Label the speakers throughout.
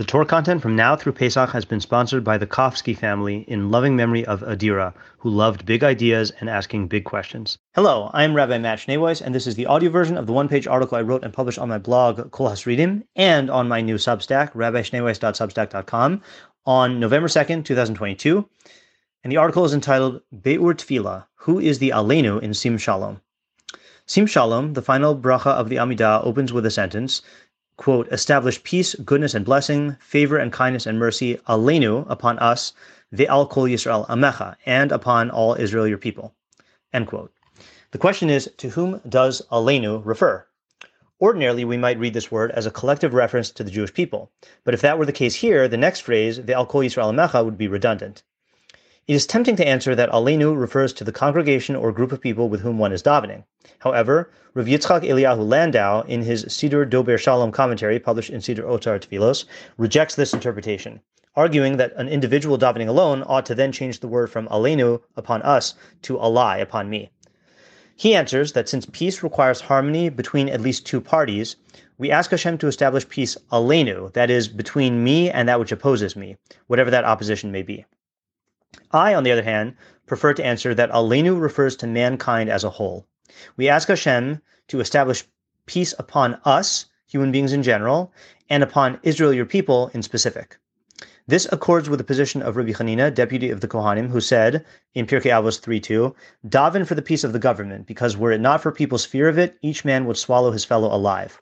Speaker 1: The Torah content from now through Pesach has been sponsored by the Kofsky family in loving memory of Adira, who loved big ideas and asking big questions. Hello, I'm Rabbi Matt Schneeweiss, and this is the audio version of the one-page article I wrote and published on my blog, Kol Hasridim, and on my new Substack, rabbischneeweiss.substack.com, on November 2nd, 2022. And the article is entitled Beur Tefillah, Who is the Aleinu in Sim Shalom? Sim Shalom, the final bracha of the Amidah, opens with a sentence, quote, establish peace, goodness, and blessing, favor and kindness and mercy, aleinu, upon us, ve'al kol Yisrael amecha, and upon all Israel your people, end quote. The question is, to whom does aleinu refer? Ordinarily, we might read this word as a collective reference to the Jewish people. But if that were the case here, the next phrase, ve'al kol Yisrael amecha, would be redundant. It is tempting to answer that Aleinu refers to the congregation or group of people with whom one is davening. However, Rav Yitzchak Eliyahu Landau, in his Siddur Dober Shalom commentary published in Siddur Otzar Tfilos, rejects this interpretation, arguing that an individual davening alone ought to then change the word from Aleinu upon us to Alai upon me. He answers that since peace requires harmony between at least two parties, we ask Hashem to establish peace Aleinu, that is, between me and that which opposes me, whatever that opposition may be. I, on the other hand, prefer to answer that Aleinu refers to mankind as a whole. We ask Hashem to establish peace upon us, human beings in general, and upon Israel, your people, in specific. This accords with the position of Rabbi Hanina, deputy of the Kohanim, who said in Pirkei Avos 3.2, Daven for the peace of the government, because were it not for people's fear of it, each man would swallow his fellow alive.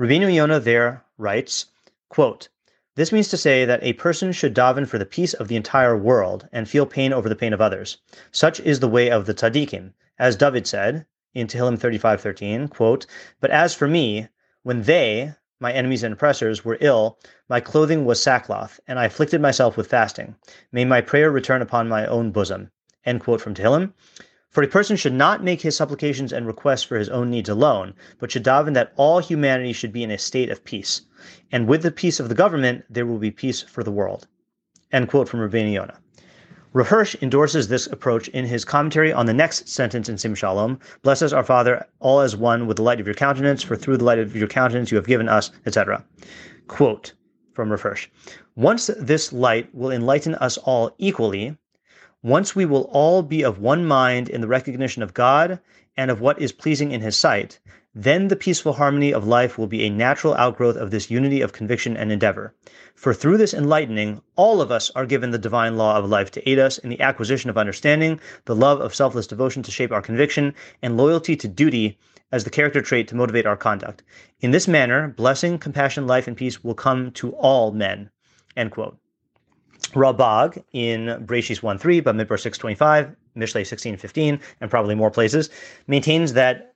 Speaker 1: Rabbeinu Yonah there writes, quote, this means to say that a person should daven for the peace of the entire world and feel pain over the pain of others. Such is the way of the tzaddikim. As David said in Tehillim 35:13, quote, "But as for me, when they, my enemies and oppressors, were ill, my clothing was sackcloth, and I afflicted myself with fasting. May my prayer return upon my own bosom." End quote from Tehillim. For a person should not make his supplications and requests for his own needs alone, but should daven that all humanity should be in a state of peace. And with the peace of the government, there will be peace for the world. End quote from Rabbeinu Yonah. Rav Hirsch endorses this approach in his commentary on the next sentence in Sim Shalom, Bless us, our Father, all as one with the light of your countenance, for through the light of your countenance you have given us, etc. Quote from Rav Hirsch, Once this light will enlighten us all equally, once we will all be of one mind in the recognition of God and of what is pleasing in His sight, then the peaceful harmony of life will be a natural outgrowth of this unity of conviction and endeavor. For through this enlightening, all of us are given the divine law of life to aid us in the acquisition of understanding, the love of selfless devotion to shape our conviction, and loyalty to duty as the character trait to motivate our conduct. In this manner, blessing, compassion, life, and peace will come to all men. End quote. Ralbag in Breshis 1.3, Bamidbar 6.25, Mishlei 16.15, and probably more places, maintains that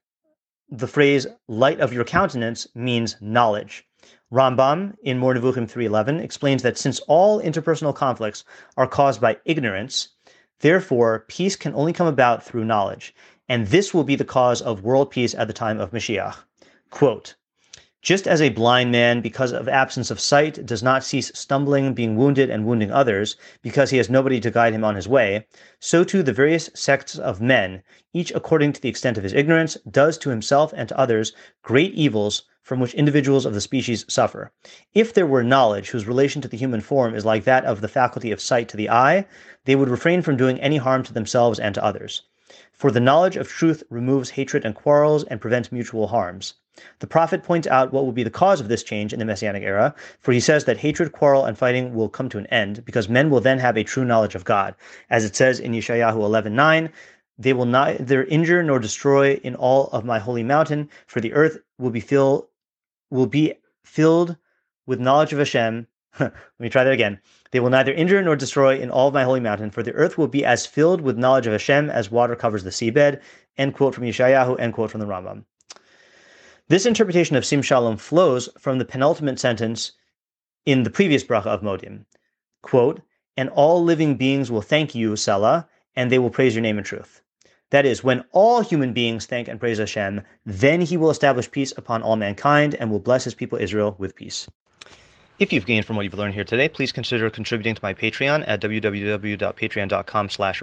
Speaker 1: the phrase light of your countenance means knowledge. Rambam in Moreh Nevuchim 3.11 explains that since all interpersonal conflicts are caused by ignorance, therefore peace can only come about through knowledge, and this will be the cause of world peace at the time of Mashiach. Quote, just as a blind man, because of absence of sight, does not cease stumbling, being wounded, and wounding others, because he has nobody to guide him on his way, so too the various sects of men, each according to the extent of his ignorance, does to himself and to others great evils from which individuals of the species suffer. If there were knowledge whose relation to the human form is like that of the faculty of sight to the eye, they would refrain from doing any harm to themselves and to others. For the knowledge of truth removes hatred and quarrels and prevents mutual harms. The prophet points out what will be the cause of this change in the Messianic era, for he says that hatred, quarrel, and fighting will come to an end, because men will then have a true knowledge of God. As it says in Yeshayahu 11.9, they will neither injure nor destroy in all of my holy mountain, for the earth will be filled will be filled with knowledge of Hashem. Let me try that again. They will neither injure nor destroy in all of my holy mountain, for the earth will be as filled with knowledge of Hashem as water covers the seabed. End quote from Yeshayahu, end quote from the Rambam. This interpretation of Sim Shalom flows from the penultimate sentence in the previous bracha of Modim. Quote, and all living beings will thank you, Selah, and they will praise your name in truth. That is, when all human beings thank and praise Hashem, then he will establish peace upon all mankind and will bless his people Israel with peace. If you've gained from what you've learned here today, please consider contributing to my Patreon at www.patreon.com slash.